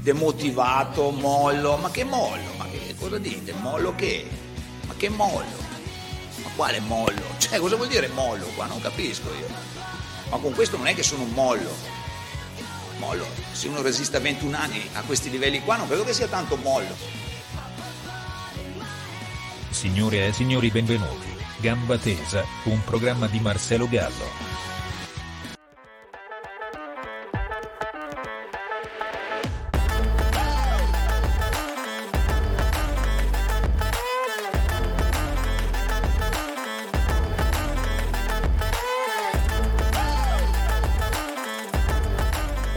Demotivato, mollo, ma che mollo? Ma che cosa dite? Mollo che? Ma che mollo? Ma quale mollo? Cioè, cosa vuol dire mollo qua? Non capisco io. Ma con questo non è che sono un mollo. Mollo, se uno resiste a 21 anni a questi livelli qua, non credo che sia tanto mollo. Signore e signori benvenuti. Gamba Tesa, un programma di Marcelo Gallo.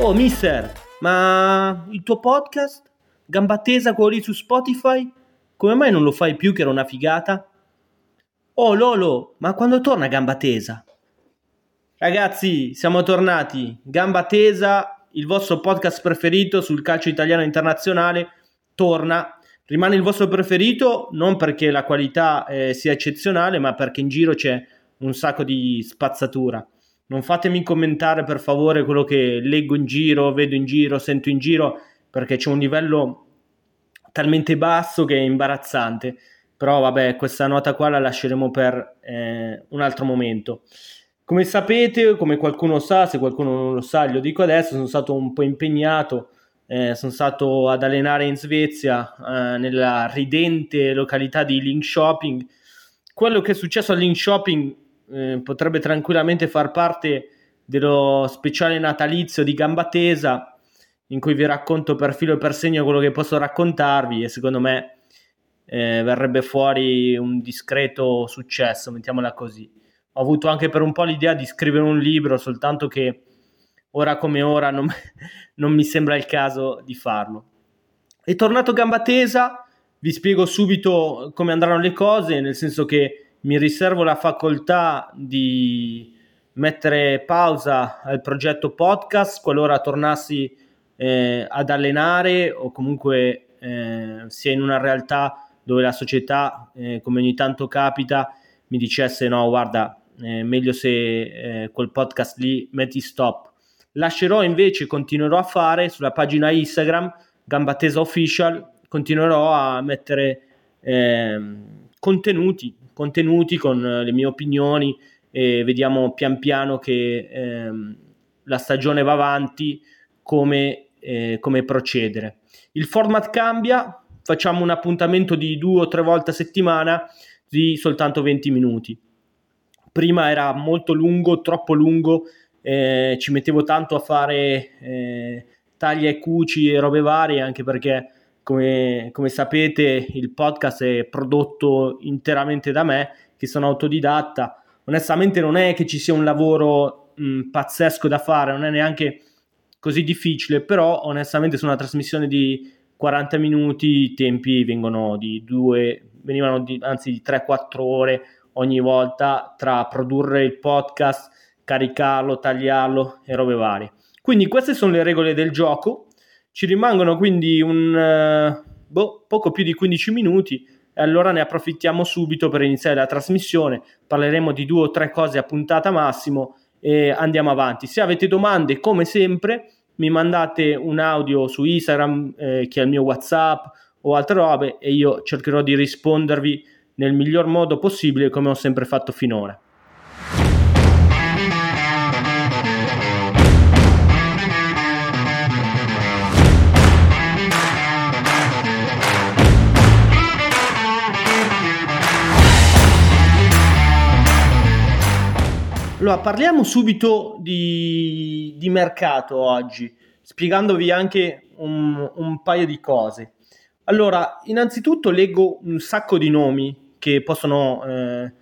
Oh, mister, ma il tuo podcast? Gamba tesa lì su Spotify? Come mai non lo fai più che era una figata? Oh, Lolo, ma quando torna Gamba tesa? Ragazzi, siamo tornati. Gamba tesa, il vostro podcast preferito sul calcio italiano internazionale, torna. Rimane il vostro preferito non perché la qualità eh, sia eccezionale, ma perché in giro c'è un sacco di spazzatura. Non fatemi commentare per favore quello che leggo in giro, vedo in giro, sento in giro, perché c'è un livello talmente basso che è imbarazzante. Però vabbè, questa nota qua la lasceremo per eh, un altro momento. Come sapete, come qualcuno sa, se qualcuno non lo sa, glielo dico adesso, sono stato un po' impegnato, eh, sono stato ad allenare in Svezia, eh, nella ridente località di Link Shopping. Quello che è successo a Link Shopping eh, potrebbe tranquillamente far parte dello speciale natalizio di Gamba Tesa in cui vi racconto per filo e per segno quello che posso raccontarvi e secondo me eh, verrebbe fuori un discreto successo, mettiamola così. Ho avuto anche per un po' l'idea di scrivere un libro, soltanto che ora come ora non, non mi sembra il caso di farlo. È tornato Gamba Tesa, vi spiego subito come andranno le cose, nel senso che mi riservo la facoltà di mettere pausa al progetto podcast qualora tornassi eh, ad allenare o comunque eh, sia in una realtà dove la società, eh, come ogni tanto capita, mi dicesse no, guarda, eh, meglio se eh, quel podcast lì metti stop. Lascerò invece, continuerò a fare sulla pagina Instagram, Gambatesa Official, continuerò a mettere ehm, contenuti contenuti con eh, le mie opinioni e vediamo pian piano che ehm, la stagione va avanti come, eh, come procedere. Il format cambia, facciamo un appuntamento di due o tre volte a settimana di soltanto 20 minuti. Prima era molto lungo, troppo lungo, eh, ci mettevo tanto a fare eh, taglia e cuci e robe varie, anche perché come, come, sapete, il podcast è prodotto interamente da me, che sono autodidatta. Onestamente, non è che ci sia un lavoro mh, pazzesco da fare, non è neanche così difficile, però onestamente su una trasmissione di 40 minuti i tempi vengono di due, venivano di, anzi di 3-4 ore ogni volta tra produrre il podcast, caricarlo, tagliarlo e robe varie. Quindi queste sono le regole del gioco ci rimangono quindi un uh, boh, poco più di 15 minuti e allora ne approfittiamo subito per iniziare la trasmissione. Parleremo di due o tre cose a puntata massimo e andiamo avanti. Se avete domande, come sempre, mi mandate un audio su Instagram, eh, che è il mio WhatsApp o altre robe e io cercherò di rispondervi nel miglior modo possibile come ho sempre fatto finora. Allora, parliamo subito di, di mercato oggi, spiegandovi anche un, un, paio di cose. Allora, innanzitutto leggo un sacco di nomi che possono eh,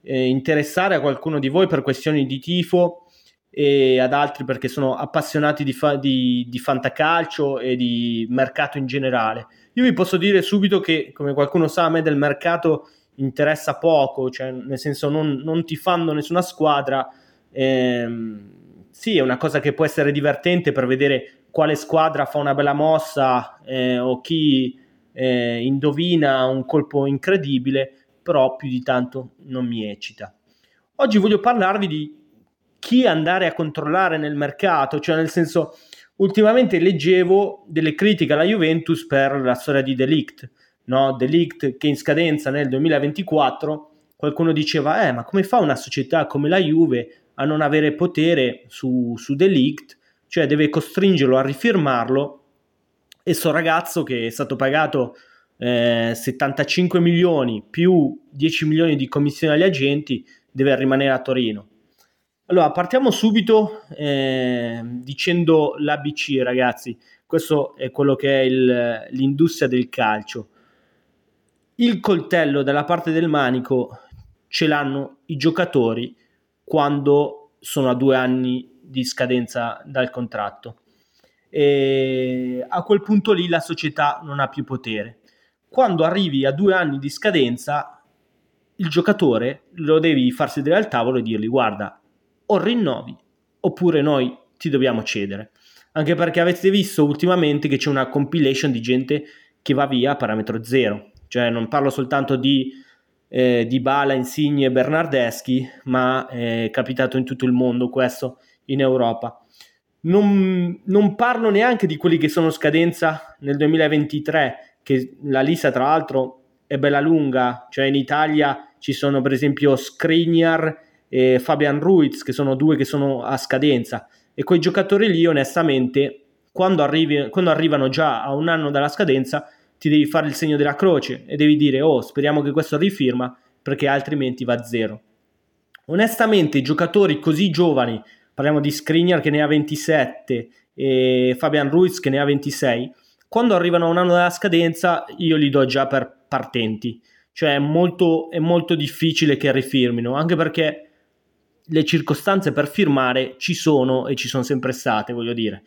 eh, interessare a qualcuno di voi per questioni di tifo e ad altri perché sono appassionati di, fa- di, di fantacalcio e di mercato in generale. Io vi posso dire subito che, come qualcuno sa, a me del mercato interessa poco, cioè nel senso non, non ti fanno nessuna squadra. Ehm, sì, è una cosa che può essere divertente per vedere quale squadra fa una bella mossa eh, o chi eh, indovina un colpo incredibile, però più di tanto non mi eccita. Oggi voglio parlarvi di chi andare a controllare nel mercato, cioè nel senso ultimamente leggevo delle critiche alla Juventus per la storia di Delict, no? Delict che in scadenza nel 2024 qualcuno diceva eh ma come fa una società come la Juve a non avere potere su, su Delict, cioè deve costringerlo a rifirmarlo e sto ragazzo che è stato pagato eh, 75 milioni più 10 milioni di commissione agli agenti deve rimanere a Torino. Allora, partiamo subito eh, dicendo l'ABC, ragazzi. Questo è quello che è il, l'industria del calcio. Il coltello dalla parte del manico ce l'hanno i giocatori quando sono a due anni di scadenza dal contratto. E a quel punto lì la società non ha più potere. Quando arrivi a due anni di scadenza, il giocatore lo devi far sedere al tavolo e dirgli guarda, o rinnovi oppure noi ti dobbiamo cedere. Anche perché avete visto ultimamente che c'è una compilation di gente che va via a parametro zero. Cioè non parlo soltanto di, eh, di Bala, Insigne e Bernardeschi, ma è capitato in tutto il mondo questo in Europa. Non, non parlo neanche di quelli che sono scadenza nel 2023, che la lista tra l'altro è bella lunga, cioè in Italia ci sono per esempio Skriniar e Fabian Ruiz, che sono due che sono a scadenza. E quei giocatori lì, onestamente, quando, arrivi, quando arrivano già a un anno dalla scadenza, ti devi fare il segno della croce e devi dire, oh, speriamo che questo rifirma, perché altrimenti va a zero. Onestamente, i giocatori così giovani, parliamo di Skriniar che ne ha 27 e Fabian Ruiz che ne ha 26, quando arrivano a un anno dalla scadenza io li do già per partenti. Cioè è molto, è molto difficile che rifirmino, anche perché le circostanze per firmare ci sono e ci sono sempre state, voglio dire.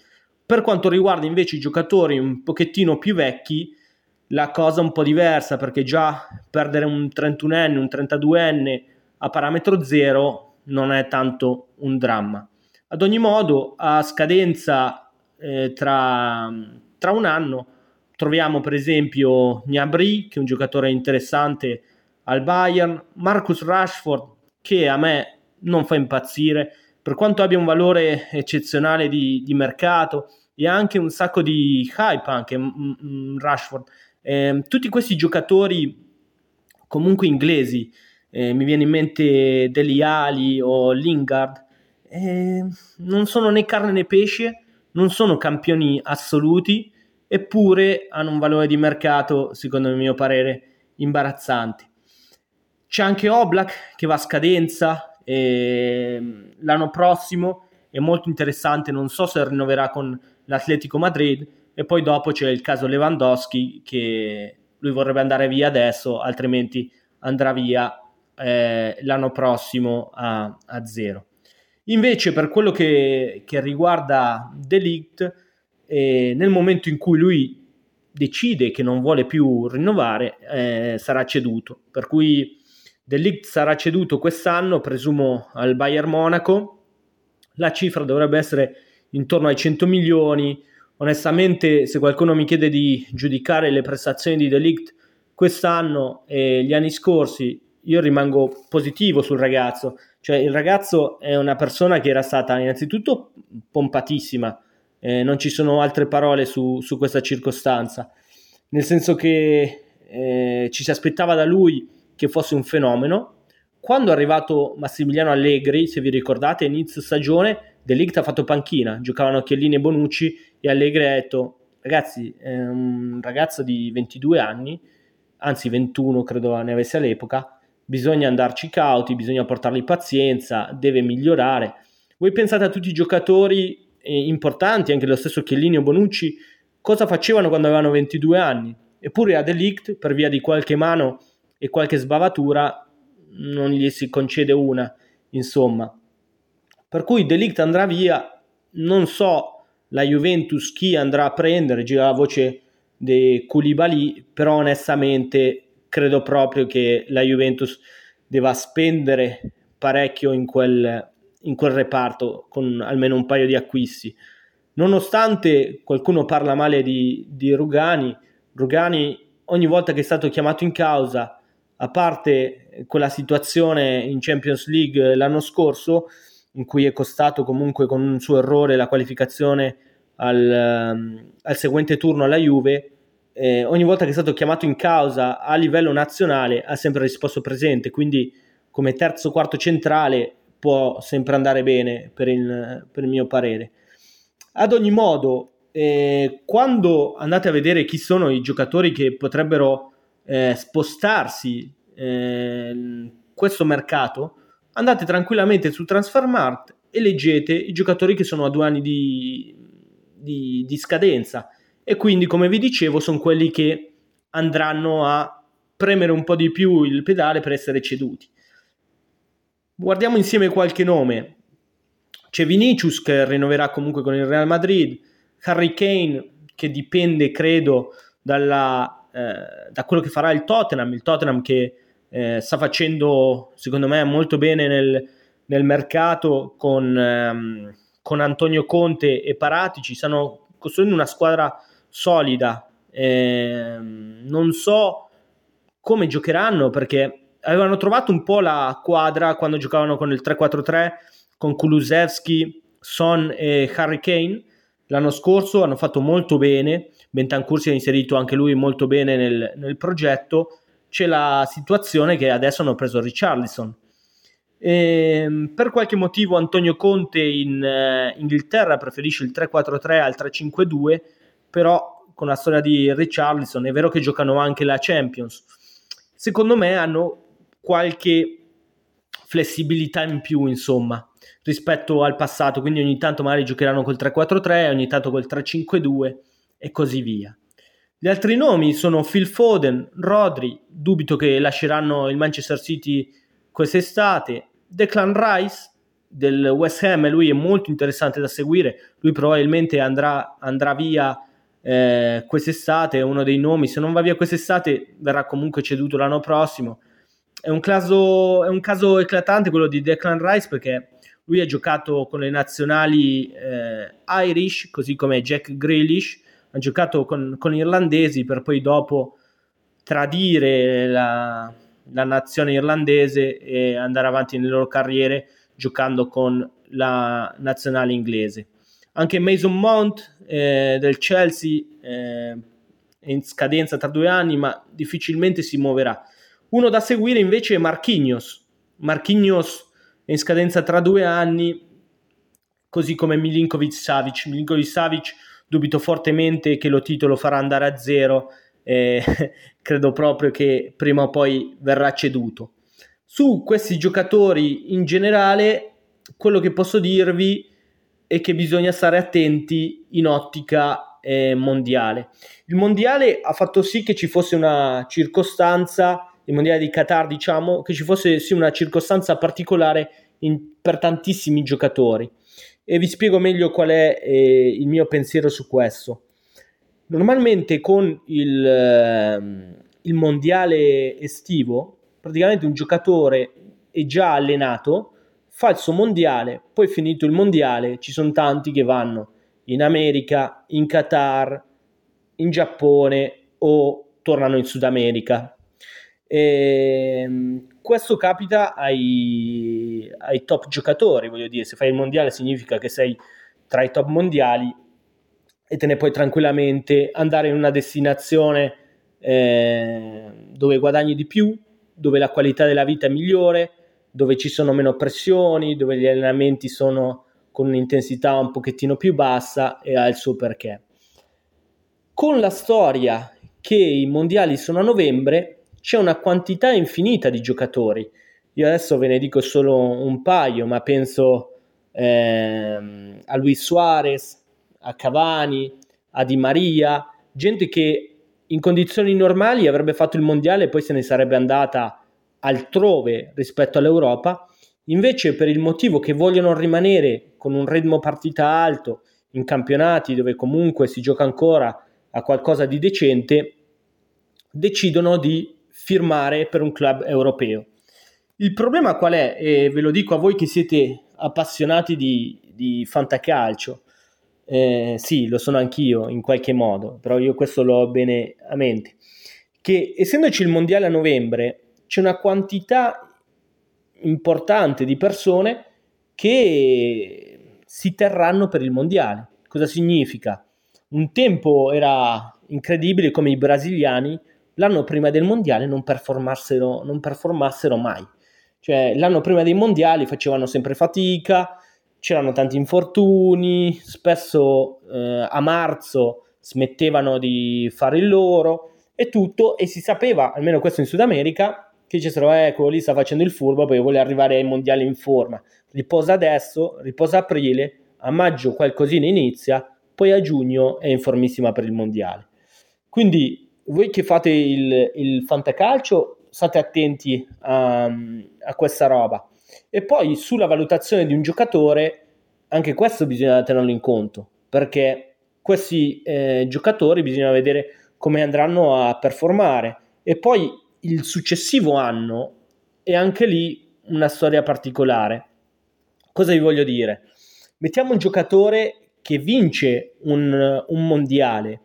Per quanto riguarda invece i giocatori un pochettino più vecchi, la cosa un po' diversa perché già perdere un 31enne, un 32enne a parametro zero non è tanto un dramma. Ad ogni modo, a scadenza eh, tra, tra, un anno troviamo per esempio Gnabry, che è un giocatore interessante al Bayern, Marcus Rashford, che a me non fa impazzire, per quanto abbia un valore eccezionale di, di mercato e anche un sacco di hype anche mm, mm, Rashford. Eh, tutti questi giocatori comunque inglesi, eh, mi viene in mente Deli Ali o Lingard, eh, non sono né carne né pesce, non sono campioni assoluti, eppure hanno un valore di mercato, secondo il mio parere, imbarazzante. C'è anche Oblak che va a scadenza, ehm, l'anno prossimo è molto interessante, non so se rinnoverà con l'Atletico Madrid e poi dopo c'è il caso Lewandowski che lui vorrebbe andare via adesso, altrimenti andrà via eh, l'anno prossimo a, a, zero. Invece per quello che, che riguarda Delict, eh, nel momento in cui lui decide che non vuole più rinnovare, eh, sarà ceduto. Per cui The Ligt sarà ceduto quest'anno, presumo al Bayern Monaco. La cifra dovrebbe essere intorno ai 100 milioni. Onestamente, se qualcuno mi chiede di giudicare le prestazioni di The Ligt quest'anno e gli anni scorsi, io rimango positivo sul ragazzo. Cioè, il ragazzo è una persona che era stata innanzitutto pompatissima, eh, non ci sono altre parole su, su, questa circostanza, nel senso che eh, ci si aspettava da lui che fosse un fenomeno. Quando è arrivato Massimiliano Allegri, se vi ricordate, inizio stagione, De Ligt ha fatto panchina, giocavano Chiellini e Bonucci e Allegri ha detto ragazzi, è un ragazzo di 22 anni, anzi 21 credo ne avesse all'epoca, bisogna andarci cauti, bisogna portargli pazienza, deve migliorare. Voi pensate a tutti i giocatori eh, importanti, anche lo stesso Chiellini o Bonucci, cosa facevano quando avevano 22 anni? Eppure a Delict, per via di qualche mano e qualche sbavatura non gli si concede una, insomma. Per cui Delict andrà via, non so la Juventus chi andrà a prendere, gira la voce di Koulibaly, però onestamente credo proprio che la Juventus debba spendere parecchio in quel, in quel reparto con almeno un paio di acquisti. Nonostante qualcuno parla male di, di Rugani, Rugani ogni volta che è stato chiamato in causa a parte quella situazione in Champions League l'anno scorso, in cui è costato comunque con un suo errore la qualificazione al, um, al seguente turno alla Juve, eh, ogni volta che è stato chiamato in causa a livello nazionale ha sempre risposto presente, quindi come terzo quarto centrale può sempre andare bene per il, per il mio parere. Ad ogni modo, eh, quando andate a vedere chi sono i giocatori che potrebbero eh, spostarsi eh, questo mercato, andate tranquillamente su Transfermarkt e leggete i giocatori che sono a due anni di, di, di scadenza e quindi come vi dicevo sono quelli che andranno a premere un po' di più il pedale per essere ceduti. Guardiamo insieme qualche nome. C'è Vinicius che rinnoverà comunque con il Real Madrid, Harry Kane che dipende credo dalla, eh, da quello che farà il Tottenham, il Tottenham che eh, sta facendo secondo me molto bene nel, nel mercato con, ehm, con, Antonio Conte e Paratici, stanno costruendo una squadra solida. Eh, non so come giocheranno perché avevano trovato un po' la quadra quando giocavano con il 3-4-3 con Kulusevski, Son e Harry Kane. L'anno scorso hanno fatto molto bene, Bentancur si è inserito anche lui molto bene nel, nel progetto. C'è la situazione che adesso hanno preso Richarlison. E, ehm, per qualche motivo Antonio Conte in uh, Inghilterra preferisce il 3-4-3 al 3-5-2, però con la storia di Richarlison è vero che giocano anche la Champions. Secondo me hanno qualche flessibilità in più, insomma, rispetto al passato. Quindi ogni tanto magari giocheranno col 3-4-3, ogni tanto col 3-5-2 e così via. Gli altri nomi sono Phil Foden, Rodri, dubito che lasceranno il Manchester City quest'estate, Declan Rice del West Ham, lui è molto interessante da seguire, lui probabilmente andrà, andrà via eh, quest'estate, è uno dei nomi, se non va via quest'estate verrà comunque ceduto l'anno prossimo, è un caso, è un caso eclatante quello di Declan Rice perché lui ha giocato con le nazionali eh, Irish, così come Jack Grealish, ha giocato con, con irlandesi per poi dopo tradire la, la, nazione irlandese e andare avanti nelle loro carriere giocando con la nazionale inglese. Anche Mason Mount eh, del Chelsea eh, è in scadenza tra due anni, ma difficilmente si muoverà. Uno da seguire invece è Marquinhos. Marquinhos è in scadenza tra due anni, così come Milinkovic Savic. Milinkovic Savic dubito fortemente che lo titolo farà andare a zero. Eh, credo proprio che prima o poi verrà ceduto. Su questi giocatori in generale, quello che posso dirvi è che bisogna stare attenti in ottica eh, mondiale. Il mondiale ha fatto sì che ci fosse una circostanza il mondiale di Qatar, diciamo, che ci fosse sì, una circostanza particolare in, per tantissimi giocatori. E vi spiego meglio qual è eh, il mio pensiero su questo. Normalmente con il, eh, il mondiale estivo, praticamente un giocatore è già allenato, fa il suo mondiale, poi finito il mondiale ci sono tanti che vanno in America, in Qatar, in Giappone o tornano in Sud America e, ehm, questo capita ai, ai, top giocatori, voglio dire, se fai il mondiale significa che sei tra i top mondiali e te ne puoi tranquillamente andare in una destinazione eh, dove guadagni di più, dove la qualità della vita è migliore, dove ci sono meno pressioni, dove gli allenamenti sono con un'intensità un pochettino più bassa e ha il suo perché. Con la storia che i mondiali sono a novembre, c'è una quantità infinita di giocatori. Io adesso ve ne dico solo un paio, ma penso ehm, a Luis Suarez, a Cavani, a Di Maria, gente che in condizioni normali avrebbe fatto il mondiale e poi se ne sarebbe andata altrove rispetto all'Europa. Invece, per il motivo che vogliono rimanere con un ritmo partita alto in campionati dove comunque si gioca ancora a qualcosa di decente, decidono di firmare per un club europeo. Il problema qual è? E ve lo dico a voi che siete appassionati di, di fantacalcio. Eh, sì, lo sono anch'io in qualche modo, però io questo l'ho bene a mente. Che essendoci il mondiale a novembre, c'è una quantità importante di persone che si terranno per il mondiale. Cosa significa? Un tempo era incredibile come i brasiliani l'anno prima del mondiale non performassero, non performassero mai. Cioè, l'anno prima dei mondiali facevano sempre fatica, c'erano tanti infortuni, spesso eh, a marzo smettevano di fare il loro e tutto, e si sapeva, almeno questo in Sud America, che dicessero, ecco, lì sta facendo il furbo, poi vuole arrivare ai mondiali in forma. Riposa adesso, riposa aprile, a maggio qualcosina inizia, poi a giugno è in formissima per il mondiale. Quindi voi che fate il, il fantacalcio state attenti a, a, questa roba. E poi sulla valutazione di un giocatore, anche questo bisogna tenerlo in conto, perché questi eh, giocatori bisogna vedere come andranno a performare. E poi il successivo anno è anche lì una storia particolare. Cosa vi voglio dire? Mettiamo un giocatore che vince un, un mondiale.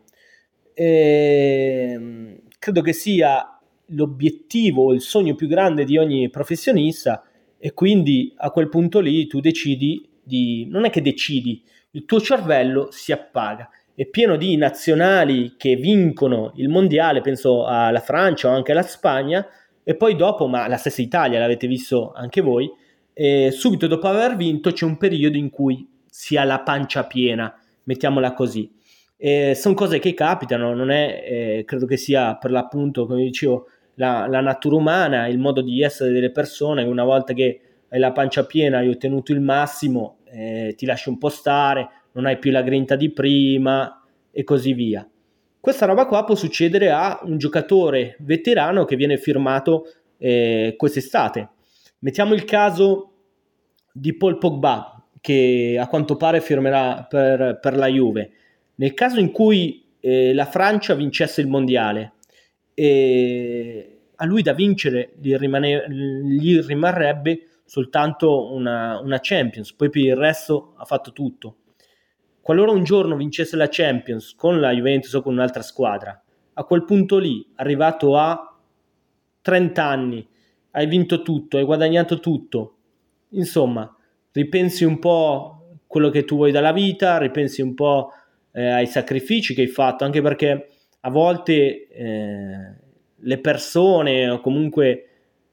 E, credo che sia l'obiettivo, il sogno più grande di ogni professionista e quindi a quel punto lì tu decidi di... non è che decidi, il tuo cervello si appaga è pieno di nazionali che vincono il mondiale, penso alla Francia o anche alla Spagna, e poi dopo, ma la stessa Italia, l'avete visto anche voi, e subito dopo aver vinto c'è un periodo in cui si ha la pancia piena, mettiamola così. Sono cose che capitano, non è, eh, credo che sia per l'appunto, come dicevo, la, la, natura umana, il modo di essere delle persone, una volta che hai la pancia piena, hai ottenuto il massimo, eh, ti lasci un po' stare, non hai più la grinta di prima e così via. Questa roba qua può succedere a un giocatore veterano che viene firmato eh, quest'estate. Mettiamo il caso di Paul Pogba, che a quanto pare firmerà per, per la Juve. Nel caso in cui eh, la Francia vincesse il mondiale e a lui da vincere gli, rimane, gli rimarrebbe soltanto una, una Champions, poi per il resto ha fatto tutto. Qualora un giorno vincesse la Champions con la Juventus o con un'altra squadra, a quel punto lì, arrivato a 30 anni, hai vinto tutto, hai guadagnato tutto, insomma, ripensi un po' quello che tu vuoi dalla vita, ripensi un po' eh, ai sacrifici che hai fatto, anche perché a volte eh, le persone o comunque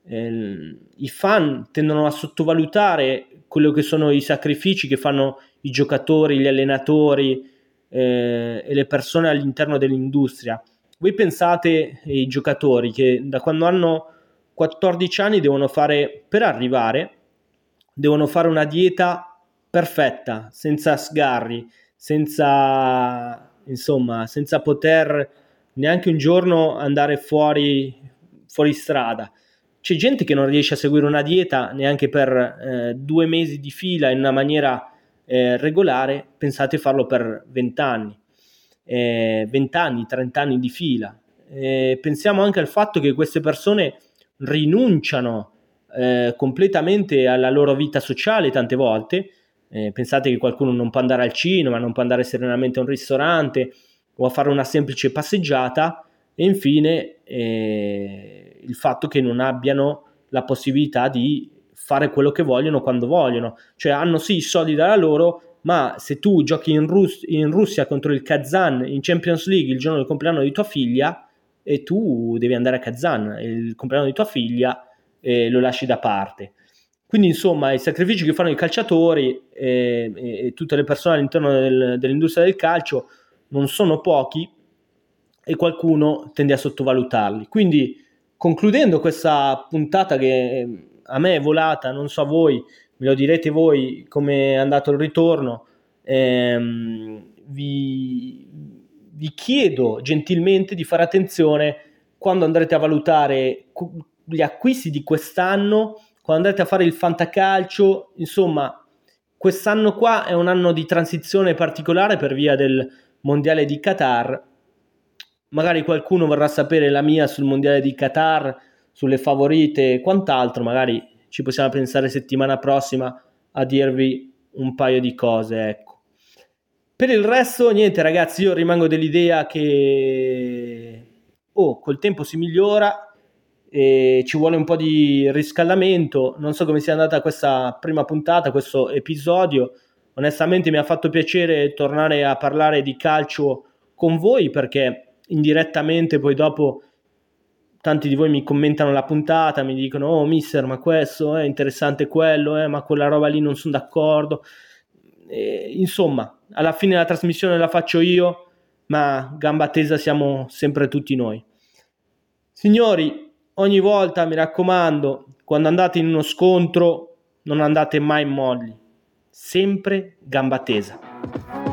eh, i fan tendono a sottovalutare quello che sono i sacrifici che fanno i giocatori, gli allenatori eh, e le persone all'interno dell'industria. Voi pensate ai giocatori che da quando hanno 14 anni devono fare, per arrivare, devono fare una dieta perfetta, senza sgarri, senza, insomma, senza poter neanche un giorno andare fuori, fuori strada. C'è gente che non riesce a seguire una dieta neanche per eh, due mesi di fila in una maniera eh, regolare, pensate farlo per 20 anni, eh, 20 anni, 30 anni di fila. Pensiamo anche al fatto che queste persone rinunciano eh, completamente alla loro vita sociale tante volte. Eh, pensate che qualcuno non può andare al cinema, non può andare serenamente a un ristorante o a fare una semplice passeggiata e infine eh, il fatto che non abbiano la possibilità di fare quello che vogliono quando vogliono. Cioè hanno sì i soldi dalla loro, ma se tu giochi in, Rus- in Russia contro il Kazan in Champions League il giorno del compleanno di tua figlia e tu devi andare a Kazan, il compleanno di tua figlia e lo lasci da parte. Quindi insomma i sacrifici che fanno i calciatori e, e, e tutte le persone all'interno del, dell'industria del calcio non sono pochi e qualcuno tende a sottovalutarli. Quindi concludendo questa puntata che a me è volata, non so a voi, me lo direte voi come è andato il ritorno. Ehm, vi, vi chiedo gentilmente di fare attenzione quando andrete a valutare gli acquisti di quest'anno, quando andrete a fare il fantacalcio, insomma, quest'anno qua è un anno di transizione particolare per via del mondiale di Qatar. Magari qualcuno vorrà sapere la mia sul mondiale di Qatar sulle favorite e quant'altro, magari ci possiamo pensare settimana prossima a dirvi un paio di cose, ecco. Per il resto, niente ragazzi, io rimango dell'idea che oh, col tempo si migliora ci vuole un po' di riscaldamento. Non so come sia andata questa prima puntata, questo episodio, onestamente mi ha fatto piacere tornare a parlare di calcio con voi perché indirettamente poi dopo tanti di voi mi commentano la puntata, mi dicono oh mister ma questo è interessante quello, eh, ma quella roba lì non sono d'accordo. E, insomma, alla fine la trasmissione la faccio io, ma gamba tesa siamo sempre tutti noi. Signori, ogni volta mi raccomando, quando andate in uno scontro non andate mai molli, sempre gamba tesa.